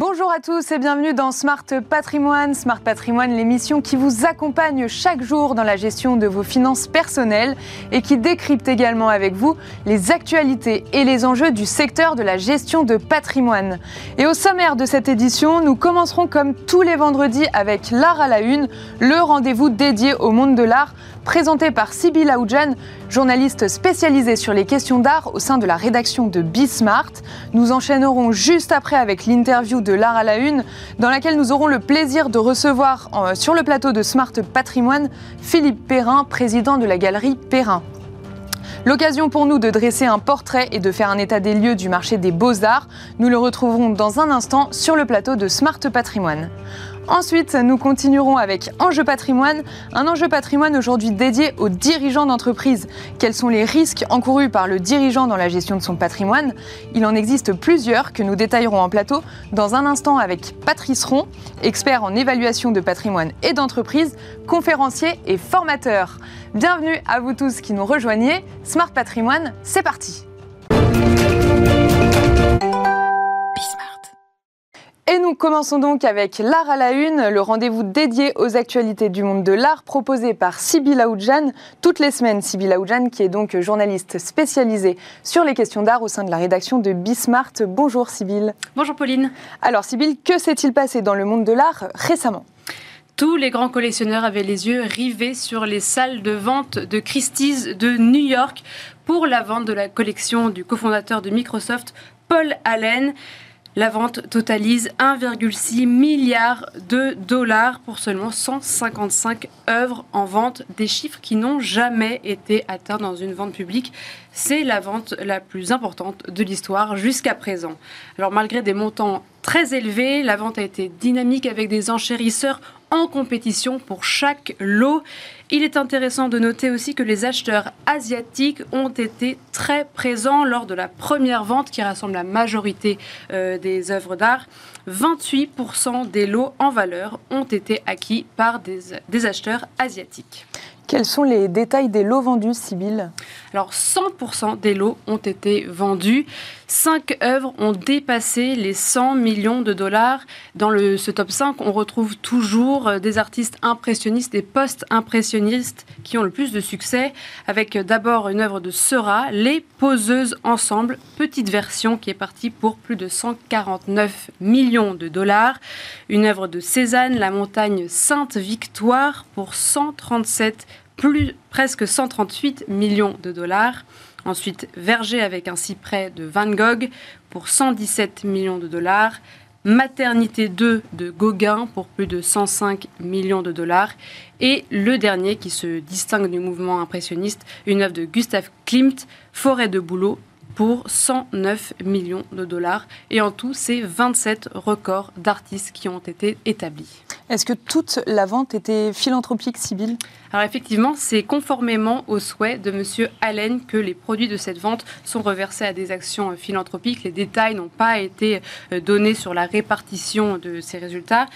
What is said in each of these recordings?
Bonjour à tous et bienvenue dans Smart Patrimoine. Smart Patrimoine, l'émission qui vous accompagne chaque jour dans la gestion de vos finances personnelles et qui décrypte également avec vous les actualités et les enjeux du secteur de la gestion de patrimoine. Et au sommaire de cette édition, nous commencerons comme tous les vendredis avec L'Art à la Une, le rendez-vous dédié au monde de l'art présenté par Sybille Aoudjan, journaliste spécialisée sur les questions d'art au sein de la rédaction de Bismart. Nous enchaînerons juste après avec l'interview de l'art à la une, dans laquelle nous aurons le plaisir de recevoir euh, sur le plateau de Smart Patrimoine Philippe Perrin, président de la galerie Perrin. L'occasion pour nous de dresser un portrait et de faire un état des lieux du marché des beaux-arts. Nous le retrouverons dans un instant sur le plateau de Smart Patrimoine. Ensuite, nous continuerons avec Enjeu patrimoine, un enjeu patrimoine aujourd'hui dédié aux dirigeants d'entreprise. Quels sont les risques encourus par le dirigeant dans la gestion de son patrimoine? Il en existe plusieurs que nous détaillerons en plateau dans un instant avec Patrice Ron, expert en évaluation de patrimoine et d'entreprise, conférencier et formateur. Bienvenue à vous tous qui nous rejoignez. Smart Patrimoine, c'est parti. Et nous commençons donc avec l'art à la une, le rendez-vous dédié aux actualités du monde de l'art proposé par Sybille Aoudjan toutes les semaines. Sybille Aoudjan qui est donc journaliste spécialisée sur les questions d'art au sein de la rédaction de Bismart. Bonjour Sybille. Bonjour Pauline. Alors Sybille, que s'est-il passé dans le monde de l'art récemment? Tous les grands collectionneurs avaient les yeux rivés sur les salles de vente de Christie's de New York pour la vente de la collection du cofondateur de Microsoft, Paul Allen. La vente totalise 1,6 milliard de dollars pour seulement 155 œuvres en vente, des chiffres qui n'ont jamais été atteints dans une vente publique. C'est la vente la plus importante de l'histoire jusqu'à présent. Alors malgré des montants très élevés, la vente a été dynamique avec des enchérisseurs en compétition pour chaque lot. Il est intéressant de noter aussi que les acheteurs asiatiques ont été très présents lors de la première vente qui rassemble la majorité euh, des œuvres d'art. 28% des lots en valeur ont été acquis par des acheteurs asiatiques. Quels sont les détails des lots vendus, Sybille Alors, 100% des lots ont été vendus. Cinq œuvres ont dépassé les 100 millions de dollars. Dans ce top 5, on retrouve toujours euh, des artistes impressionnistes, des post-impressionnistes qui ont le plus de succès, avec d'abord une œuvre de Seurat, Les Poseuses Ensemble, petite version qui est partie pour plus de 149 millions de dollars. Une œuvre de Cézanne, La Montagne Sainte-Victoire, pour 137 plus presque 138 millions de dollars. Ensuite, Verger avec un cyprès de Van Gogh pour 117 millions de dollars. Maternité 2 de Gauguin pour plus de 105 millions de dollars. Et le dernier qui se distingue du mouvement impressionniste, une œuvre de Gustave Klimt, Forêt de Bouleau pour 109 millions de dollars. Et en tout, c'est 27 records d'artistes qui ont été établis. Est-ce que toute la vente était philanthropique, Sibylle? Alors effectivement, c'est conformément au souhait de M. Allen que les produits de cette vente sont reversés à des actions philanthropiques. Les détails n'ont pas été euh, donnés sur la répartition de ces résultats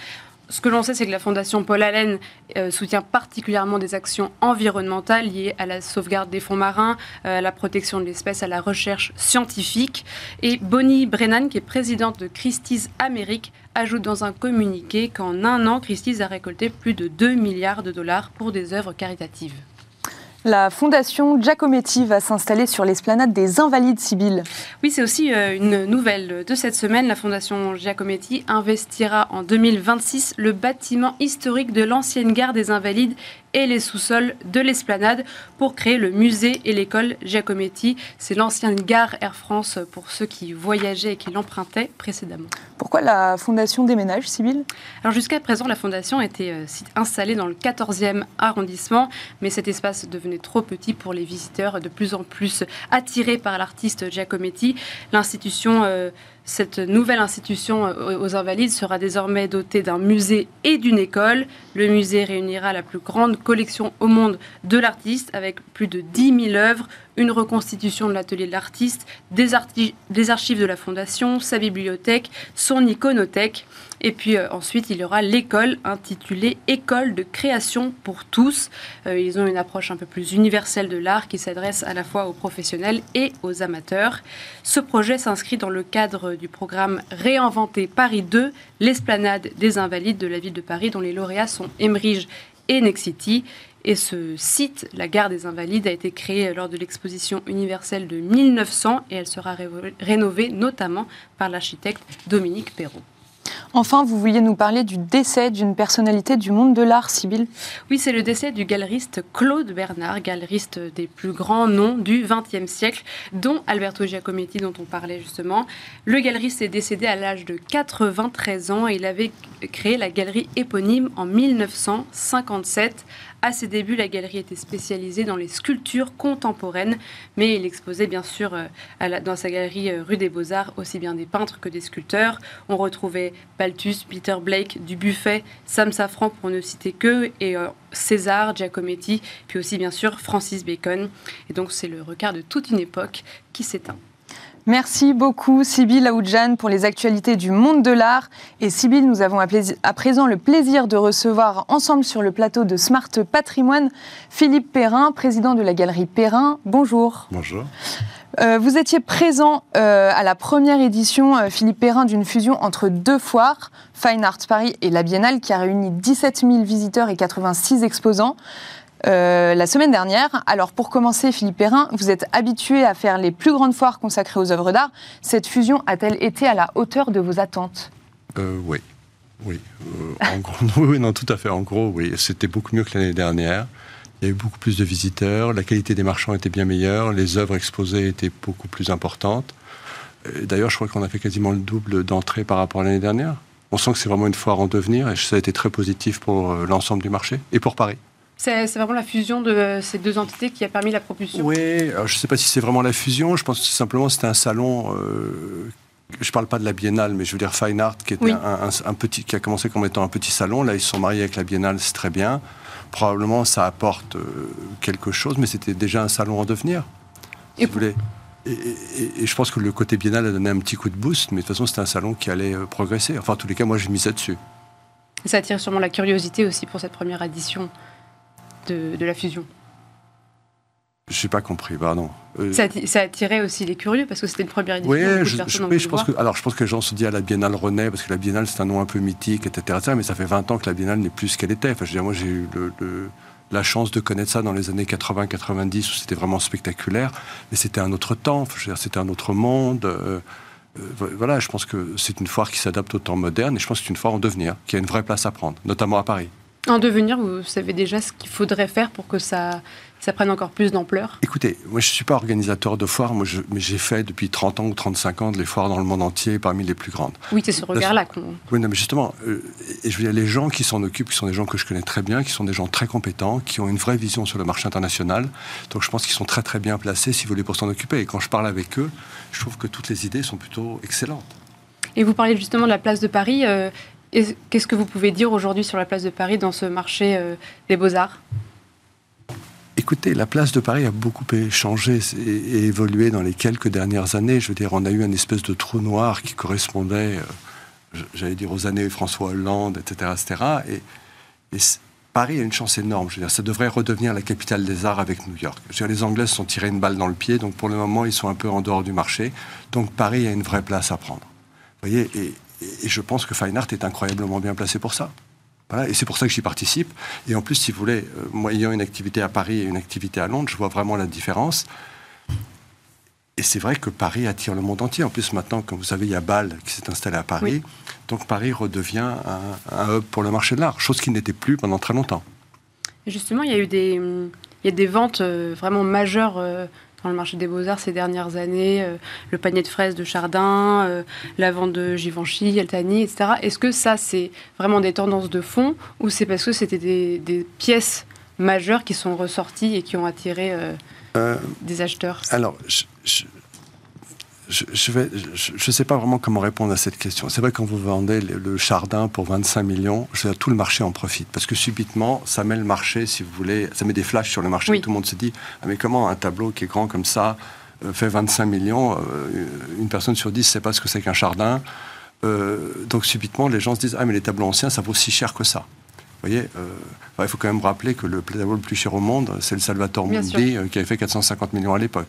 ce que l'on sait, c'est que la Fondation Paul Allen euh, soutient particulièrement des actions environnementales liées à la sauvegarde des fonds marins, euh, à la protection de l'espèce, à la recherche scientifique. Et Bonnie Brennan, qui est présidente de Christie's Amérique, ajoute dans un communiqué qu'en un an, Christie's a récolté plus de 2 milliards de dollars pour des œuvres caritatives. La fondation Giacometti va s'installer sur l'esplanade des Invalides Sibyl. Oui, c'est aussi euh, une nouvelle de cette semaine. La fondation Giacometti investira en 2026 le bâtiment historique de l'ancienne gare des Invalides et les sous-sols de l'esplanade pour créer le musée et l'école Giacometti. C'est l'ancienne gare Air France pour ceux qui voyageaient et qui l'empruntaient précédemment. Pourquoi la fondation déménage, Sybille? Alors jusqu'à présent, la fondation était euh, installée dans le 14e arrondissement, mais cet espace devenait trop petit pour les visiteurs, de plus en plus attirés par l'artiste Giacometti. L'institution euh, cette nouvelle institution euh, aux Invalides sera désormais dotée d'un musée et d'une école. Le musée réunira la plus grande collection au monde de l'artiste avec plus de 10 000 œuvres, une reconstitution de l'atelier de l'artiste, des, archives de la fondation, sa bibliothèque, son iconothèque. Et puis euh, ensuite, il y aura l'école intitulée École de création pour tous. Euh, ils ont une approche un peu plus universelle de l'art qui s'adresse à la fois aux professionnels et aux amateurs. Ce projet s'inscrit dans le cadre du programme Réinventer Paris 2, l'esplanade des invalides de la ville de Paris, dont les lauréats sont Emerige et Nexity. Et ce site, la gare des Invalides, a été créé lors de l'exposition universelle de 1900 et elle sera rénovée notamment par l'architecte Dominique Perrault. Enfin, vous vouliez nous parler du décès d'une personnalité du monde de l'art, Sibylle Oui, c'est le décès du galeriste Claude Bernard, galeriste des plus grands noms du XXe siècle, dont Alberto Giacometti, dont on parlait justement. Le galeriste est décédé à l'âge de 93 ans et il avait créé la galerie éponyme en 1957 à ses débuts, la galerie était spécialisée dans les sculptures contemporaines, mais il exposait bien sûr euh, dans sa galerie euh, rue des Beaux-Arts aussi bien des peintres que des sculpteurs. On retrouvait Paltus, Peter Blake, Dubuffet, Sam Safran pour ne citer que, et euh, César, Giacometti, puis aussi bien sûr Francis Bacon. Et donc c'est le regard de toute une époque qui s'éteint. Merci beaucoup, Sybille Aoudjan, pour les actualités du monde de l'art. Et Sybille, nous avons à, présent le plaisir de recevoir ensemble sur le plateau de Smart Patrimoine Philippe Perrin, président de la galerie Perrin. Bonjour. Bonjour. Euh, vous étiez présent euh, à la première édition, euh, Philippe Perrin, d'une fusion entre deux foires, Fine Arts Paris et la Biennale, qui a réuni 17 000 visiteurs et 86 exposants. Euh, la semaine dernière. Alors pour commencer, Philippe Perrin, vous êtes habitué à faire les plus grandes foires consacrées aux œuvres d'art. Cette fusion a-t-elle été à la hauteur de vos attentes? Euh, Oui. Oui. Euh, en gros, oui, non, tout à fait. En gros, oui. C'était beaucoup mieux que l'année dernière. Il y a eu beaucoup plus de visiteurs, la qualité des marchands était bien meilleure, les œuvres exposées étaient beaucoup plus importantes. D'ailleurs, je crois qu'on a fait quasiment le double d'entrées par rapport à l'année dernière. On sent que c'est vraiment une foire en devenir et ça a été très positif pour l'ensemble du marché et pour Paris. C'est vraiment la fusion de ces deux entités qui a permis la propulsion. Oui, je ne sais pas si c'est vraiment la fusion. Je pense que simplement c'était un salon. Euh, je ne parle pas de la Biennale, mais je veux dire Fine Art, qui, était un, petit, qui a commencé comme étant un petit salon. Là, ils sont mariés avec la Biennale, c'est très bien. Probablement, ça apporte euh, quelque chose, mais c'était déjà un salon en devenir. Si et, vous voulez. Et, je pense que le côté Biennale a donné un petit coup de boost, mais de toute façon, c'était un salon qui allait euh, progresser. Enfin, en tous les cas, moi, je misais dessus. Ça attire sûrement la curiosité aussi pour cette première édition de, la fusion je n'ai pas compris, pardon. Euh, ça, ça, attirait aussi les curieux parce que c'était une première édition. Oui, je, pense que, alors je pense que les gens se disent à la Biennale renaît parce que la Biennale c'est un nom un peu mythique, etc., Mais ça fait 20 ans que la Biennale n'est plus ce qu'elle était. Enfin, je moi j'ai eu la chance de connaître ça dans les années 80-90 où c'était vraiment spectaculaire, mais c'était un autre temps, c'était un autre monde. Euh, euh, voilà, je pense que c'est une foire qui s'adapte au temps moderne et je pense que c'est une foire en devenir, qui a une vraie place à prendre, notamment à Paris. En devenir, vous savez déjà ce qu'il faudrait faire pour que ça, ça prenne encore plus d'ampleur Écoutez, moi je ne suis pas organisateur de foires, moi, mais j'ai fait depuis 30 ans ou 35 ans des foires dans le monde entier, parmi les plus grandes. Oui, c'est ce regard-là qu'on... Oui, non, mais justement, euh, et je veux dire, les gens qui s'en occupent, qui sont des gens que je connais très bien, qui sont des gens très compétents, qui ont une vraie vision sur le marché international, donc je pense qu'ils sont très très bien placés, si vous voulez, pour s'en occuper. Et quand je parle avec eux, je trouve que toutes les idées sont plutôt excellentes. Et vous parlez justement de la place de Paris. Euh, Qu'est-ce que vous pouvez dire aujourd'hui sur la place de Paris dans ce marché euh, des beaux-arts? Écoutez, la place de Paris a beaucoup changé et, évolué dans les quelques dernières années. Je veux dire, on a eu une espèce de trou noir qui correspondait, euh, j'allais dire, aux années François Hollande, etc. etc. Et, Paris a une chance énorme. Je veux dire, ça devrait redevenir la capitale des arts avec New York. Je veux dire, les Anglais se sont tirés une balle dans le pied, donc pour le moment, ils sont un peu en dehors du marché. Donc Paris a une vraie place à prendre. Vous voyez, et, je pense que Fine Art est incroyablement bien placé pour ça. Voilà, et c'est pour ça que j'y participe. Et en plus, si vous voulez, euh, moi ayant une activité à Paris et une activité à Londres, je vois vraiment la différence. Et c'est vrai que Paris attire le monde entier. En plus, maintenant, comme vous savez, il y a Bâle qui s'est installé à Paris. Donc Paris redevient un, hub pour le marché de l'art, chose qui n'était plus pendant très longtemps. justement, il y a eu des, il y a des ventes euh, vraiment majeures euh, dans le marché des beaux-arts ces dernières années, euh, le panier de fraises de Chardin, euh, la vente de Givenchy, Altani, etc. Est-ce que ça, c'est vraiment des tendances de fond ou c'est parce que c'était des, pièces majeures qui sont ressorties et qui ont attiré euh, des acheteurs? Alors, je, je ne je, sais pas vraiment comment répondre à cette question. C'est vrai quand vous vendez le, Chardin pour 25 millions, je tout le marché en profite. Parce que subitement, ça met le marché, si vous voulez, ça met des flashs sur le marché. Tout le monde se dit, ah, mais comment un tableau qui est grand comme ça euh, fait 25 millions euh, Une personne sur 10 ne sait pas ce que c'est qu'un Chardin. donc subitement, les gens se disent Ah, mais les tableaux anciens, ça vaut si cher que ça. Vous voyez, il faut quand même rappeler que le tableau le plus cher au monde, c'est le Salvatore Mundi, qui avait fait 450 millions à l'époque.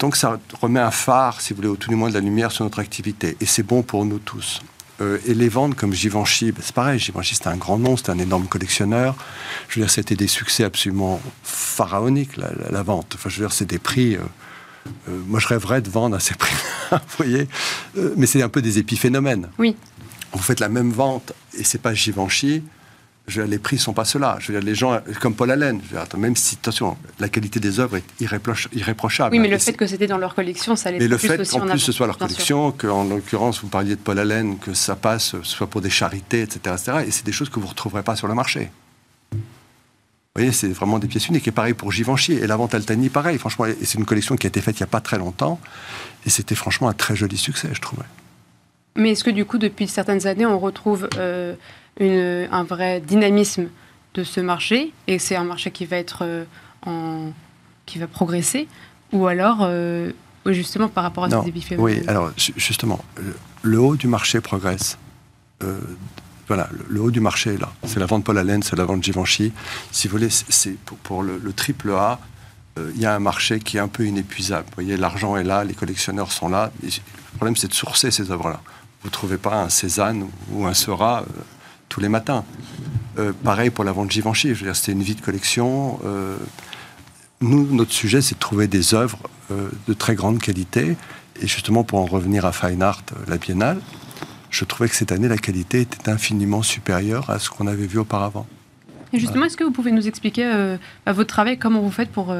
Donc ça remet un phare, si vous voulez, au tout du moins de la lumière sur notre activité. Et c'est bon pour nous tous. Euh, et les ventes comme Givenchy, ben, c'est pareil, Givenchy c'était un grand nom, c'était un énorme collectionneur. Je veux dire, c'était des succès absolument pharaoniques, la, vente. Enfin, je veux dire, c'est des prix... Euh, euh, moi, je rêverais de vendre à ces prix-là, vous voyez. mais c'est un peu des épiphénomènes. Oui. Vous faites la même vente et c'est pas Givenchy, les prix ne sont pas ceux-là. Je veux dire, les gens, comme Paul Allen, même si, attention, la qualité des œuvres est irréprochable. Oui, mais le fait que c'était dans leur collection, ça les Mais le fait qu'en plus ce soit leur collection, qu'en l'occurrence, vous parliez de Paul Allen, que ça passe, soit pour des charités, etc., etc. et c'est des choses que vous ne retrouverez pas sur le marché. Vous voyez, c'est vraiment des pièces uniques. Et pareil pour Givenchy. Et la vente Altani, pareil. Franchement, c'est une collection qui a été faite il n'y a pas très longtemps. Et c'était franchement un très joli succès, je trouvais. Mais est-ce que du coup, depuis certaines années, on retrouve euh, un vrai dynamisme de ce marché et c'est un marché qui va être euh, en, qui va progresser ou alors euh, justement par rapport à ces ces Oui, alors justement, le haut du marché progresse. Voilà, le, haut du marché est là. C'est la vente Paul Allen, c'est la vente Givenchy. Si vous voulez, c'est pour, le, triple A, il y a un marché qui est un peu inépuisable. Vous voyez, l'argent est là, les collectionneurs sont là. le problème, c'est de sourcer ces œuvres-là. Vous ne trouvez pas un Cézanne ou un Seurat tous les matins. Euh, pareil pour la vente Givenchy, je veux dire, c'était une vie de collection. Euh, nous, notre sujet, c'est de trouver des œuvres euh, de très grande qualité. Et justement, pour en revenir à Fine Art, la Biennale, je trouvais que cette année, la qualité était infiniment supérieure à ce qu'on avait vu auparavant. Et justement, est-ce que vous pouvez nous expliquer votre travail, comment vous faites pour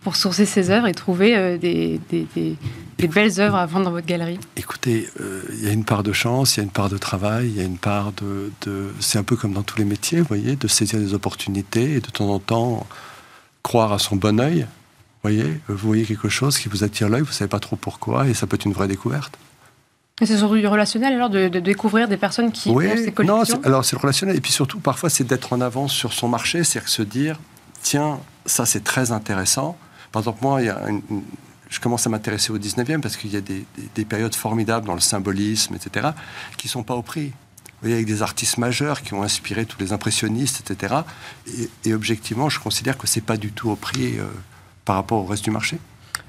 pour sourcer ces œuvres et trouver euh, des, belles œuvres à vendre dans votre galerie Écoutez, euh, il y a une part de chance, il y a une part de travail, il y a une part de... C'est un peu comme dans tous les métiers, vous voyez, de saisir des opportunités et de temps en temps croire à son bon œil. Vous voyez, vous voyez quelque chose qui vous attire l'œil, vous ne savez pas trop pourquoi, et ça peut être une vraie découverte. C'est surtout du relationnel alors de, découvrir des personnes qui oui, ont ces collections Non, alors c'est le relationnel. Et puis surtout, parfois, c'est d'être en avance sur son marché, c'est-à-dire se dire, tiens, ça c'est très intéressant, par exemple, moi, je commence à m'intéresser au 19e parce qu'il y a des, périodes formidables dans le symbolisme, etc., qui ne sont pas au prix. Vous voyez, avec des artistes majeurs qui ont inspiré tous les impressionnistes, etc. Et, objectivement, je considère que ce n'est pas du tout au prix euh, par rapport au reste du marché.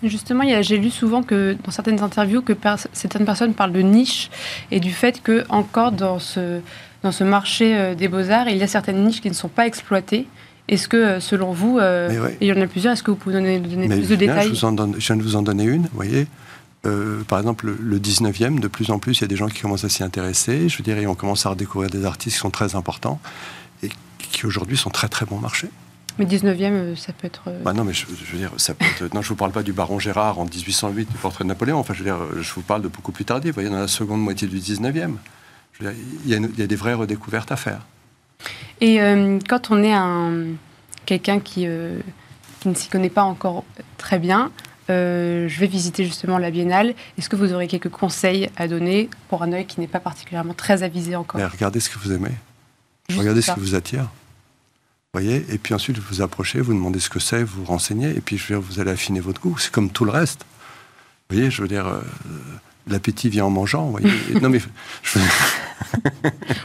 Justement, j'ai lu souvent que dans certaines interviews que certaines personnes parlent de niche et du fait que encore dans ce, dans ce marché euh, des beaux-arts, il y a certaines niches qui ne sont pas exploitées est-ce que, euh, selon vous, euh, il y en a plusieurs, est-ce que vous pouvez donner, donner plus de détails? je, viens de vous en donner une, vous voyez. Euh, par exemple, le 19e, de plus en plus, il y a des gens qui commencent à s'y intéresser. Je et on commence à redécouvrir des artistes qui sont très importants et qui aujourd'hui sont très très bon marché. Mais 19e, ça peut être. Bah non, mais je, veux dire, ça peut être... non, je vous parle pas du baron Gérard en 1808, du portrait de Napoléon. Enfin, je veux dire, je vous parle de beaucoup plus tardif. Vous voyez, dans la seconde moitié du 19e, il, y a il y a des vraies redécouvertes à faire. Et euh, quand on est un, quelqu'un qui, euh, qui ne s'y connaît pas encore très bien, euh, je vais visiter justement la biennale. Est-ce que vous aurez quelques conseils à donner pour un œil qui n'est pas particulièrement très avisé encore? Regardez ce que vous aimez. regardez ce qui vous attire. voyez Et puis ensuite, vous vous approchez, vous demandez ce que c'est, vous vous renseignez, et puis je veux dire, vous allez affiner votre goût. C'est comme tout le reste. Vous voyez, je veux dire, l'appétit vient en mangeant. Voyez non, mais je...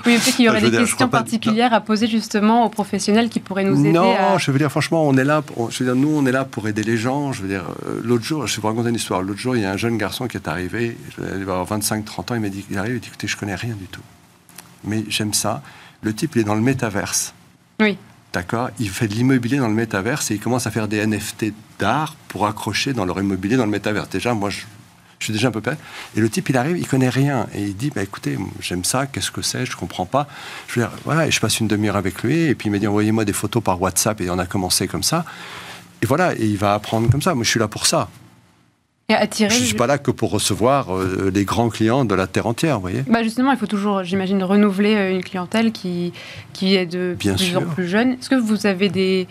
oui, peut-être qu'il y aurait des questions particulières à poser justement aux professionnels qui pourraient nous aider. Non, je veux dire, franchement, on est là. je veux dire, nous, on est là pour aider les gens. Je veux dire, euh, l'autre jour, je vais vous raconter une histoire. L'autre jour, il y a un jeune garçon qui est arrivé. Il va avoir 25-30 ans. Il m'a dit, il arrive, il dit, écoutez, je connais rien du tout, mais j'aime ça. Le type, il est dans le métaverse. Oui. D'accord? Il fait de l'immobilier dans le métaverse et il commence à faire des NFT d'art pour accrocher dans leur immobilier dans le métaverse. Déjà, moi, je, je suis déjà un peu près. Et le type, il arrive, il connaît rien. Et il dit, bah, écoutez, j'aime ça, qu'est-ce que c'est, je comprends pas. Je veux dire, voilà, et je passe une demi-heure avec lui, et puis il m'a dit, envoyez-moi des photos par WhatsApp, et on a commencé comme ça. Et voilà, et il va apprendre comme ça. Moi, je suis là pour ça. Et attirer... Je ne suis pas là que pour recevoir euh, les grands clients de la terre entière, vous voyez. Bah justement, il faut toujours, j'imagine, renouveler euh, une clientèle qui, qui est de plus en plus jeune. Est-ce que vous avez des...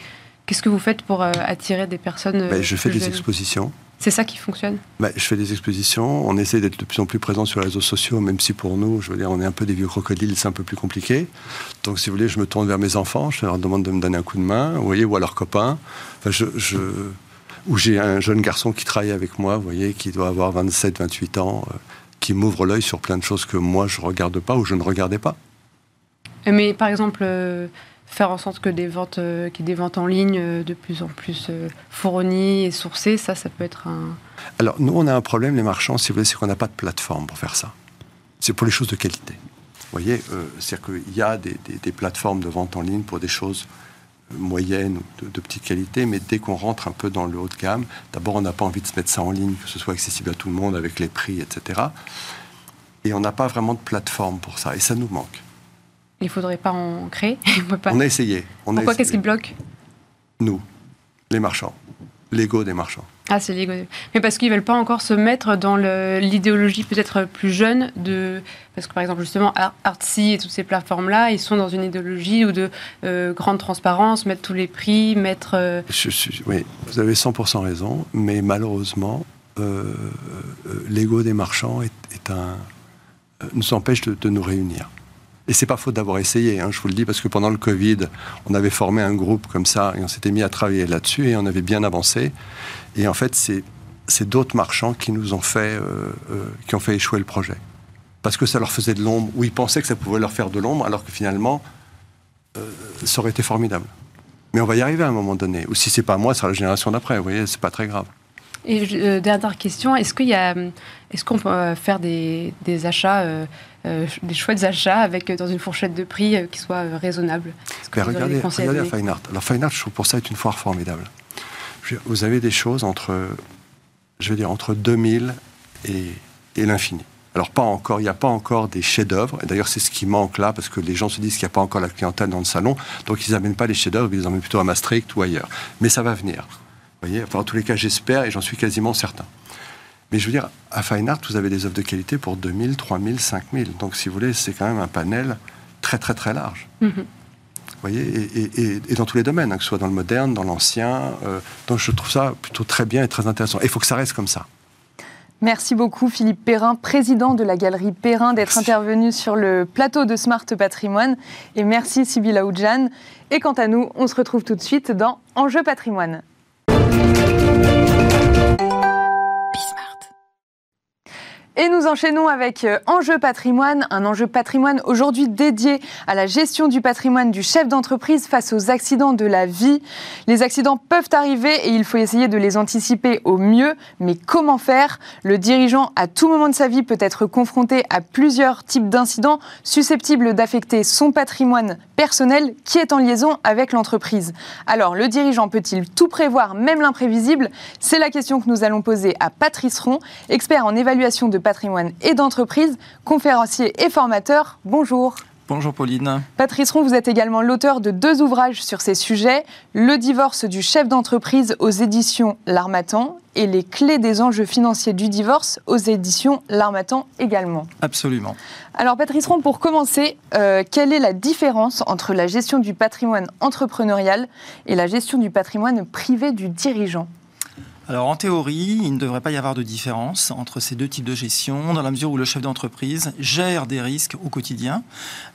Qu'est-ce que vous faites pour euh, attirer des personnes ben, Je fais des expositions. C'est ça qui fonctionne bah, Je fais des expositions, on essaie d'être de plus en plus présent sur les réseaux sociaux, même si pour nous, je veux dire, on est un peu des vieux crocodiles, c'est un peu plus compliqué. Donc si vous voulez, je me tourne vers mes enfants, je leur demande de me donner un coup de main, vous voyez, ou à leurs copains. Enfin, je, Ou j'ai un jeune garçon qui travaille avec moi, vous voyez, qui doit avoir 27, 28 ans, euh, qui m'ouvre l'œil sur plein de choses que moi je regarde pas ou je ne regardais pas. Mais par exemple, euh, faire en sorte que des ventes, euh, des ventes en ligne euh, de plus en plus fournies et sourcées, ça, ça peut être un. Alors nous, on a un problème, les marchands, si vous voulez, c'est qu'on n'a pas de plateforme pour faire ça. C'est pour les choses de qualité. Vous voyez, c'est-à-dire qu'il y a des, plateformes de vente en ligne pour des choses moyennes ou de petite qualité, mais dès qu'on rentre un peu dans le haut de gamme, d'abord on n'a pas envie de se mettre ça en ligne, que ce soit accessible à tout le monde avec les prix, etc. Et on n'a pas vraiment de plateforme pour ça, et ça nous manque. Il ne faudrait pas en créer On a essayé. Pourquoi Qu'est-ce qui bloque? Nous, les marchands. L'ego des marchands. Ah, c'est l'ego. Mais parce qu'ils ne veulent pas encore se mettre dans l'idéologie peut-être plus jeune de. Parce que par exemple, justement, Artsy et toutes ces plateformes-là, ils sont dans une idéologie ou de euh, grande transparence, mettre tous les prix, mettre. Euh, oui, vous avez 100% raison, mais malheureusement, euh, l'ego des marchands est, un, nous empêche de nous réunir. Et c'est pas faute d'avoir essayé, hein, je vous le dis, parce que pendant le Covid, on avait formé un groupe comme ça et on s'était mis à travailler là-dessus et on avait bien avancé. Et en fait, c'est, d'autres marchands qui nous ont fait, euh, euh, qui ont fait échouer le projet. Parce que ça leur faisait de l'ombre, ou ils pensaient que ça pouvait leur faire de l'ombre, alors que finalement, euh, ça aurait été formidable. Mais on va y arriver à un moment donné. Ou si c'est pas moi, c'est la génération d'après. Vous voyez, c'est pas très grave. Et dernière question, est-ce qu'il est-ce qu'on peut faire des, achats des chouettes achats avec euh, dans une fourchette de prix euh, qui soit raisonnable. regardez, regardez à Fine Art. Alors Fine Art, je trouve pour ça est une foire formidable. Vous avez des choses entre, je veux dire, entre 2000 et, et l'infini. Alors pas encore, il n'y a pas encore des chefs-d'œuvre. Et d'ailleurs, c'est ce qui manque là, parce que les gens se disent qu'il n'y a pas encore la clientèle dans le salon, donc ils n'amènent pas les chefs-d'œuvre, ils les emmènent plutôt à Maastricht ou ailleurs. Mais ça va venir. Vous voyez, enfin, en tous les cas, j'espère et j'en suis quasiment certain. Mais je veux dire, à Fine Art, vous avez des offres de qualité pour 2000, 3000, 5000. Donc, si vous voulez, c'est quand même un panel très, très, très large. Mhm. Vous voyez, et, dans tous les domaines, hein, que ce soit dans le moderne, dans l'ancien. Euh, donc, je trouve ça plutôt très bien et très intéressant. Et il faut que ça reste comme ça. Merci beaucoup Philippe Perrin, président de la galerie Perrin, d'être intervenu sur le plateau de Smart Patrimoine. Et merci Sybille Aoudjan. Et quant à nous, on se retrouve tout de suite dans Enjeu Patrimoine. Et nous enchaînons avec euh, Enjeu patrimoine, un enjeu patrimoine aujourd'hui dédié à la gestion du patrimoine du chef d'entreprise face aux accidents de la vie. Les accidents peuvent arriver et il faut essayer de les anticiper au mieux, mais comment faire? Le dirigeant, à tout moment de sa vie, peut être confronté à plusieurs types d'incidents susceptibles d'affecter son patrimoine personnel qui est en liaison avec l'entreprise. Alors, le dirigeant peut-il tout prévoir, même l'imprévisible? C'est la question que nous allons poser à Patrice Ron, expert en évaluation de patrimoine et d'entreprise, conférencier et formateur. Bonjour. Bonjour Pauline. Patrice Ron, vous êtes également l'auteur de deux ouvrages sur ces sujets, Le divorce du chef d'entreprise aux éditions L'Armatan et Les clés des enjeux financiers du divorce aux éditions L'Armatan également. Absolument. Alors Patrice Ron, pour commencer, euh, quelle est la différence entre la gestion du patrimoine entrepreneurial et la gestion du patrimoine privé du dirigeant? Alors en théorie, il ne devrait pas y avoir de différence entre ces deux types de gestion, dans la mesure où le chef d'entreprise gère des risques au quotidien.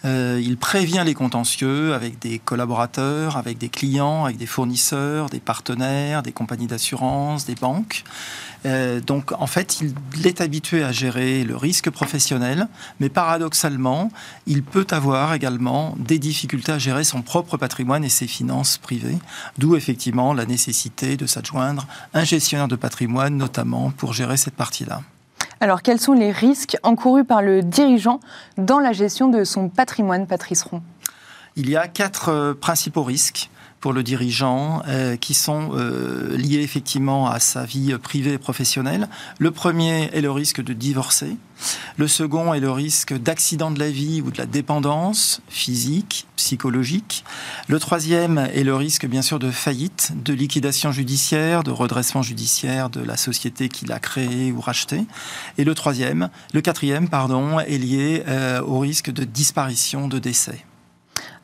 Euh, il prévient les contentieux avec des collaborateurs, avec des clients, avec des fournisseurs, des partenaires, des compagnies d'assurance, des banques. Euh, donc en fait, il est habitué à gérer le risque professionnel, mais paradoxalement, il peut avoir également des difficultés à gérer son propre patrimoine et ses finances privées, d'où effectivement la nécessité de s'adjoindre un gestionnaire de patrimoine, notamment pour gérer cette partie-là. Alors, quels sont les risques encourus par le dirigeant dans la gestion de son patrimoine, Patrice Ron? Il y a quatre euh, principaux risques pour le dirigeant euh, qui sont euh, liés effectivement à sa vie privée et professionnelle. Le premier est le risque de divorcer. Le second est le risque d'accident de la vie ou de la dépendance physique, psychologique. Le troisième est le risque bien sûr de faillite, de liquidation judiciaire, de redressement judiciaire de la société qu'il a créée ou rachetée. Et le troisième, le quatrième, pardon, est lié euh, au risque de disparition, de décès.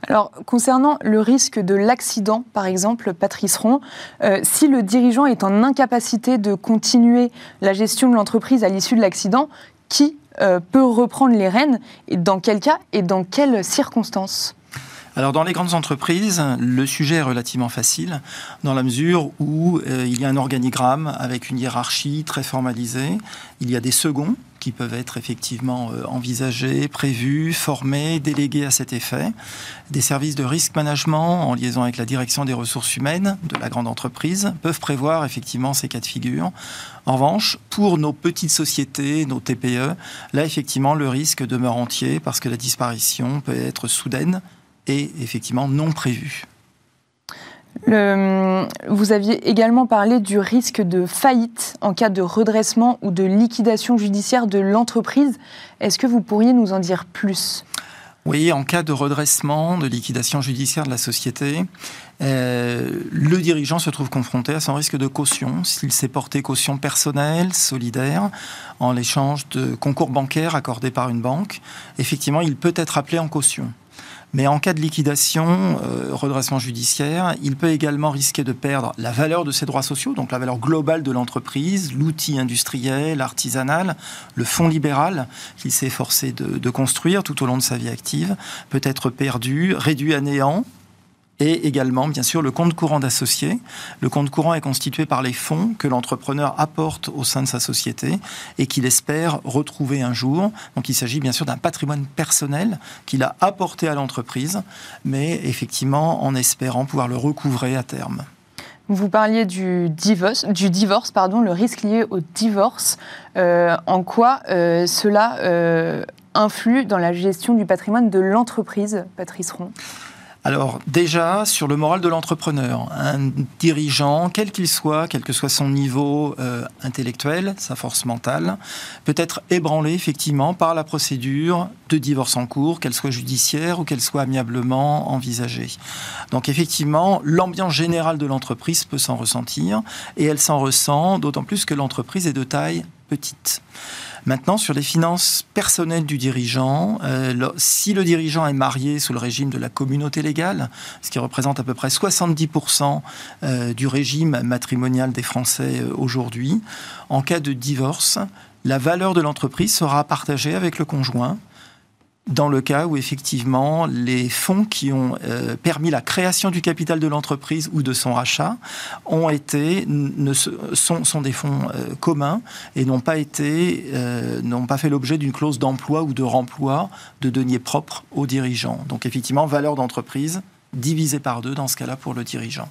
Alors, concernant le risque de l'accident, par exemple, Patrice Ron, euh, si le dirigeant est en incapacité de continuer la gestion de l'entreprise à l'issue de l'accident, qui euh, peut reprendre les rênes et dans quel cas et dans quelles circonstances? Alors dans les grandes entreprises, le sujet est relativement facile dans la mesure où euh, il y a un organigramme avec une hiérarchie très formalisée. Il y a des seconds qui peuvent être effectivement euh, envisagés, prévus, formés, délégués à cet effet. Des services de risque management en liaison avec la direction des ressources humaines de la grande entreprise peuvent prévoir effectivement ces cas de figure. En revanche, pour nos petites sociétés, nos TPE, là effectivement le risque demeure entier parce que la disparition peut être soudaine et effectivement non prévue vous aviez également parlé du risque de faillite en cas de redressement ou de liquidation judiciaire de l'entreprise. Est-ce que vous pourriez nous en dire plus? Oui, en cas de redressement, de liquidation judiciaire de la société, euh, le dirigeant se trouve confronté à son risque de caution s'il s'est porté caution personnelle, solidaire, en l'échange de concours bancaires accordés par une banque. Effectivement, il peut être appelé en caution. Mais en cas de liquidation, euh, redressement judiciaire, il peut également risquer de perdre la valeur de ses droits sociaux, donc la valeur globale de l'entreprise, l'outil industriel, artisanal, le fonds libéral qu'il s'est forcé de construire tout au long de sa vie active, peut être perdu, réduit à néant et également, bien sûr, le compte courant d'associé. Le compte courant est constitué par les fonds que l'entrepreneur apporte au sein de sa société et qu'il espère retrouver un jour. Donc il s'agit bien sûr d'un patrimoine personnel qu'il a apporté à l'entreprise, mais effectivement en espérant pouvoir le recouvrer à terme. Vous parliez du divorce, du divorce pardon, le risque lié au divorce. Euh, en quoi euh, cela euh, influe dans la gestion du patrimoine de l'entreprise, Patrice Ron? Alors déjà, sur le moral de l'entrepreneur, un dirigeant, quel qu'il soit, quel que soit son niveau euh, intellectuel, sa force mentale, peut être ébranlé effectivement par la procédure de divorce en cours, qu'elle soit judiciaire ou qu'elle soit amiablement envisagée. Donc effectivement, l'ambiance générale de l'entreprise peut s'en ressentir, et elle s'en ressent d'autant plus que l'entreprise est de taille Maintenant, sur les finances personnelles du dirigeant, euh, si le dirigeant est marié sous le régime de la communauté légale, ce qui représente à peu près 70% euh, du régime matrimonial des Français euh, aujourd'hui, en cas de divorce, la valeur de l'entreprise sera partagée avec le conjoint dans le cas où effectivement les fonds qui ont euh, permis la création du capital de l'entreprise ou de son rachat ont été ne, sont, sont, des fonds euh, communs et n'ont pas été euh, n'ont pas fait l'objet d'une clause d'emploi ou de remploi de deniers propres aux dirigeants. Donc effectivement valeur d'entreprise divisée par deux dans ce cas-là pour le dirigeant.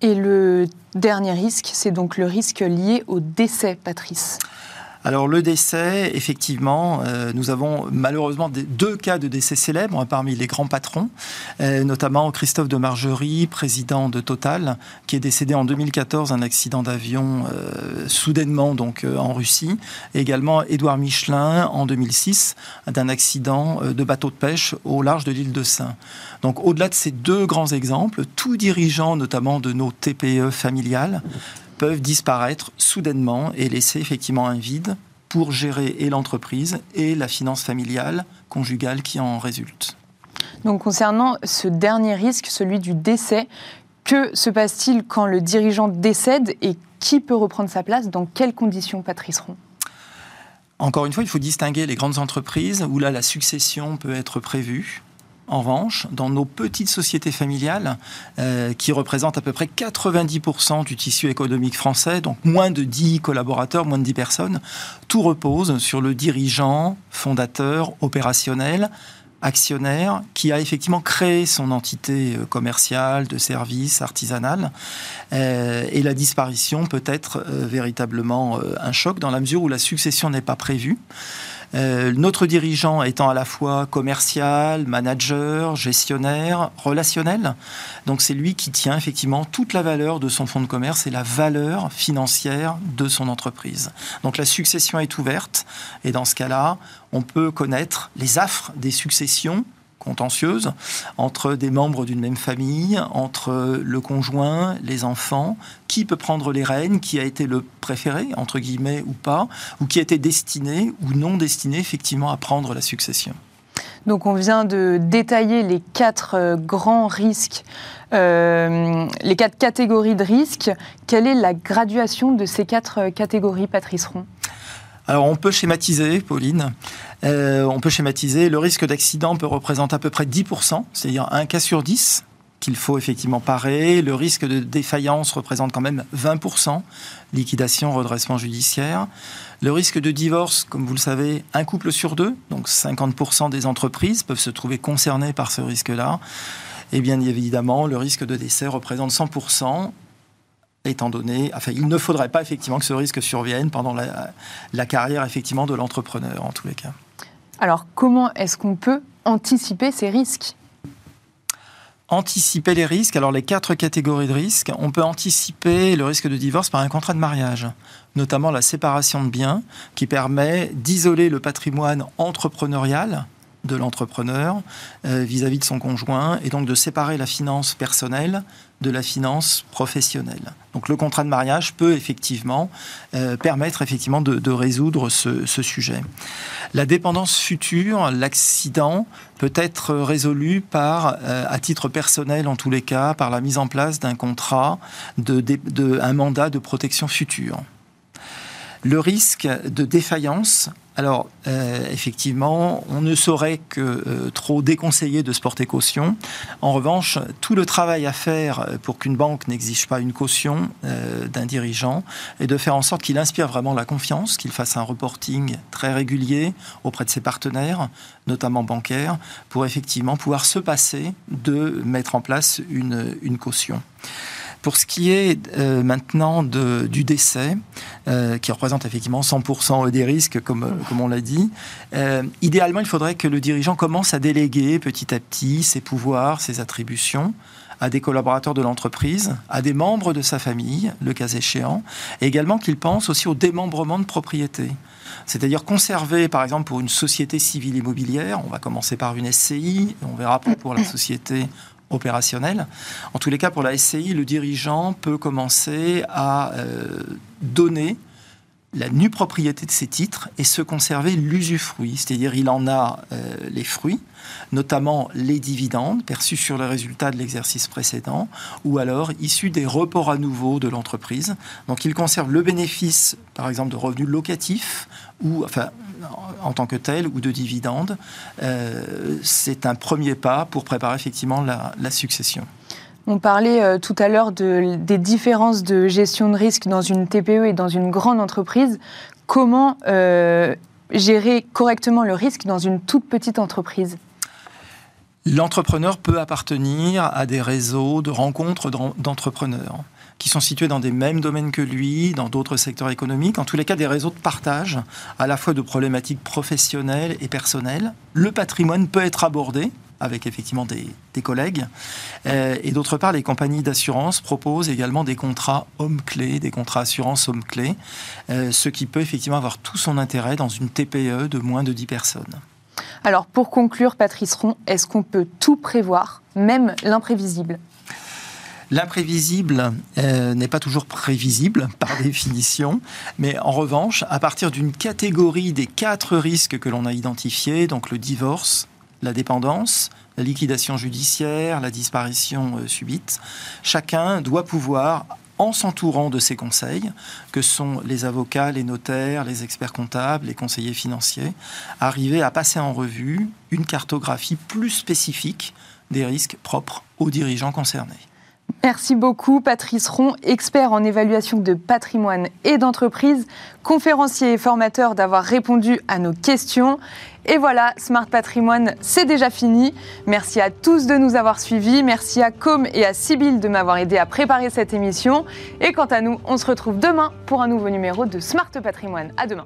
Et le dernier risque, c'est donc le risque lié au décès, Patrice. Alors le décès, effectivement, euh, nous avons malheureusement deux cas de décès célèbres parmi les grands patrons, euh, notamment Christophe de Margerie, président de Total, qui est décédé en 2014 d'un accident d'avion euh, soudainement donc en Russie, et également Édouard Michelin en 2006 d'un accident de bateau de pêche au large de l'île de Saint. Donc au-delà de ces deux grands exemples, tout dirigeant notamment de nos TPE familiales peuvent disparaître soudainement et laisser effectivement un vide pour gérer et l'entreprise et la finance familiale, conjugale qui en résulte. Donc concernant ce dernier risque, celui du décès, que se passe-t-il quand le dirigeant décède et qui peut reprendre sa place? Dans quelles conditions, Patrice Ron encore une fois, il faut distinguer les grandes entreprises où là la succession peut être prévue en revanche, dans nos petites sociétés familiales, euh, qui représentent à peu près 90% du tissu économique français, donc moins de 10 collaborateurs, moins de 10 personnes, tout repose sur le dirigeant, fondateur, opérationnel, actionnaire qui a effectivement créé son entité euh, commerciale, de services, artisanale. Euh, et la disparition peut être véritablement un choc dans la mesure où la succession n'est pas prévue. Euh, notre dirigeant étant à la fois commercial, manager, gestionnaire, relationnel. Donc c'est lui qui tient effectivement toute la valeur de son fonds de commerce et la valeur financière de son entreprise. Donc la succession est ouverte et dans ce cas-là, on peut connaître les affres des successions contentieuse entre des membres d'une même famille, entre le conjoint, les enfants, qui peut prendre les rênes, qui a été le préféré, entre guillemets, ou pas, ou qui a été destiné ou non destiné effectivement à prendre la succession. Donc on vient de détailler les quatre euh, grands risques, euh, les quatre catégories de risques. Quelle est la graduation de ces quatre euh, catégories, Patrice Ron? Alors on peut schématiser, Pauline. on peut schématiser, le risque d'accident peut représenter à peu près 10%, c'est-à-dire un cas sur 10 qu'il faut effectivement parer. Le risque de défaillance représente quand même 20%, liquidation, redressement judiciaire. Le risque de divorce, comme vous le savez, un couple sur deux, donc 50% des entreprises peuvent se trouver concernées par ce risque-là. Et bien évidemment, le risque de décès représente 100%, étant donné, enfin, il ne faudrait pas effectivement que ce risque survienne pendant la, la carrière effectivement de l'entrepreneur en tous les cas. Alors, comment est-ce qu'on peut anticiper ces risques? Anticiper les risques. Alors les quatre catégories de risques, on peut anticiper le risque de divorce par un contrat de mariage, notamment la séparation de biens, qui permet d'isoler le patrimoine entrepreneurial de l'entrepreneur euh, vis-à-vis de son conjoint et donc de séparer la finance personnelle de la finance professionnelle. Donc le contrat de mariage peut effectivement euh, permettre effectivement de, résoudre ce, sujet. La dépendance future, l'accident peut être résolu par, euh, à titre personnel en tous les cas, par la mise en place d'un contrat, de, de, mandat de protection future. Le risque de défaillance alors, euh, effectivement, on ne saurait que euh, trop déconseiller de se porter caution. En revanche, tout le travail à faire pour qu'une banque n'exige pas une caution euh, d'un dirigeant est de faire en sorte qu'il inspire vraiment la confiance, qu'il fasse un reporting très régulier auprès de ses partenaires, notamment bancaires, pour effectivement pouvoir se passer de mettre en place une, une caution. Pour ce qui est euh, maintenant du décès, euh, qui représente effectivement 100% des risques, comme, euh, comme on l'a dit, idéalement, il faudrait que le dirigeant commence à déléguer petit à petit ses pouvoirs, ses attributions à des collaborateurs de l'entreprise, à des membres de sa famille, le cas échéant, et également qu'il pense aussi au démembrement de propriété. C'est-à-dire conserver, par exemple, pour une société civile immobilière, on va commencer par une SCI, on verra pour la société opérationnel. En tous les cas, pour la SCI, le dirigeant peut commencer à euh, donner la nue propriété de ses titres et se conserver l'usufruit, c'est-à-dire il en a euh, les fruits, notamment les dividendes perçus sur les résultats de l'exercice précédent, ou alors issus des reports à nouveau de l'entreprise. Donc il conserve le bénéfice, par exemple, de revenus locatifs ou enfin en tant que tel ou de dividendes, euh, c'est un premier pas pour préparer effectivement la, succession. On parlait euh, tout à l'heure de, des différences de gestion de risque dans une TPE et dans une grande entreprise. Comment euh, gérer correctement le risque dans une toute petite entreprise? L'entrepreneur peut appartenir à des réseaux de rencontres d'entrepreneurs qui sont situés dans des mêmes domaines que lui, dans d'autres secteurs économiques, en tous les cas des réseaux de partage, à la fois de problématiques professionnelles et personnelles. Le patrimoine peut être abordé avec effectivement des, collègues. Euh, et d'autre part, les compagnies d'assurance proposent également des contrats hommes-clés, des contrats assurance hommes-clés, euh, ce qui peut effectivement avoir tout son intérêt dans une TPE de moins de 10 personnes. Alors pour conclure, Patrice Ron, est-ce qu'on peut tout prévoir, même l'imprévisible? L'imprévisible euh, n'est pas toujours prévisible par définition, mais en revanche, à partir d'une catégorie des quatre risques que l'on a identifiés, donc le divorce, la dépendance, la liquidation judiciaire, la disparition euh, subite, chacun doit pouvoir en s'entourant de ses conseils, que sont les avocats, les notaires, les experts comptables, les conseillers financiers, arriver à passer en revue une cartographie plus spécifique des risques propres aux dirigeants concernés. Merci beaucoup Patrice Ron, expert en évaluation de patrimoine et d'entreprise, conférencier et formateur d'avoir répondu à nos questions. Et voilà, Smart Patrimoine, c'est déjà fini. Merci à tous de nous avoir suivis. Merci à Com et à Sybille de m'avoir aidé à préparer cette émission. Et quant à nous, on se retrouve demain pour un nouveau numéro de Smart Patrimoine. À demain.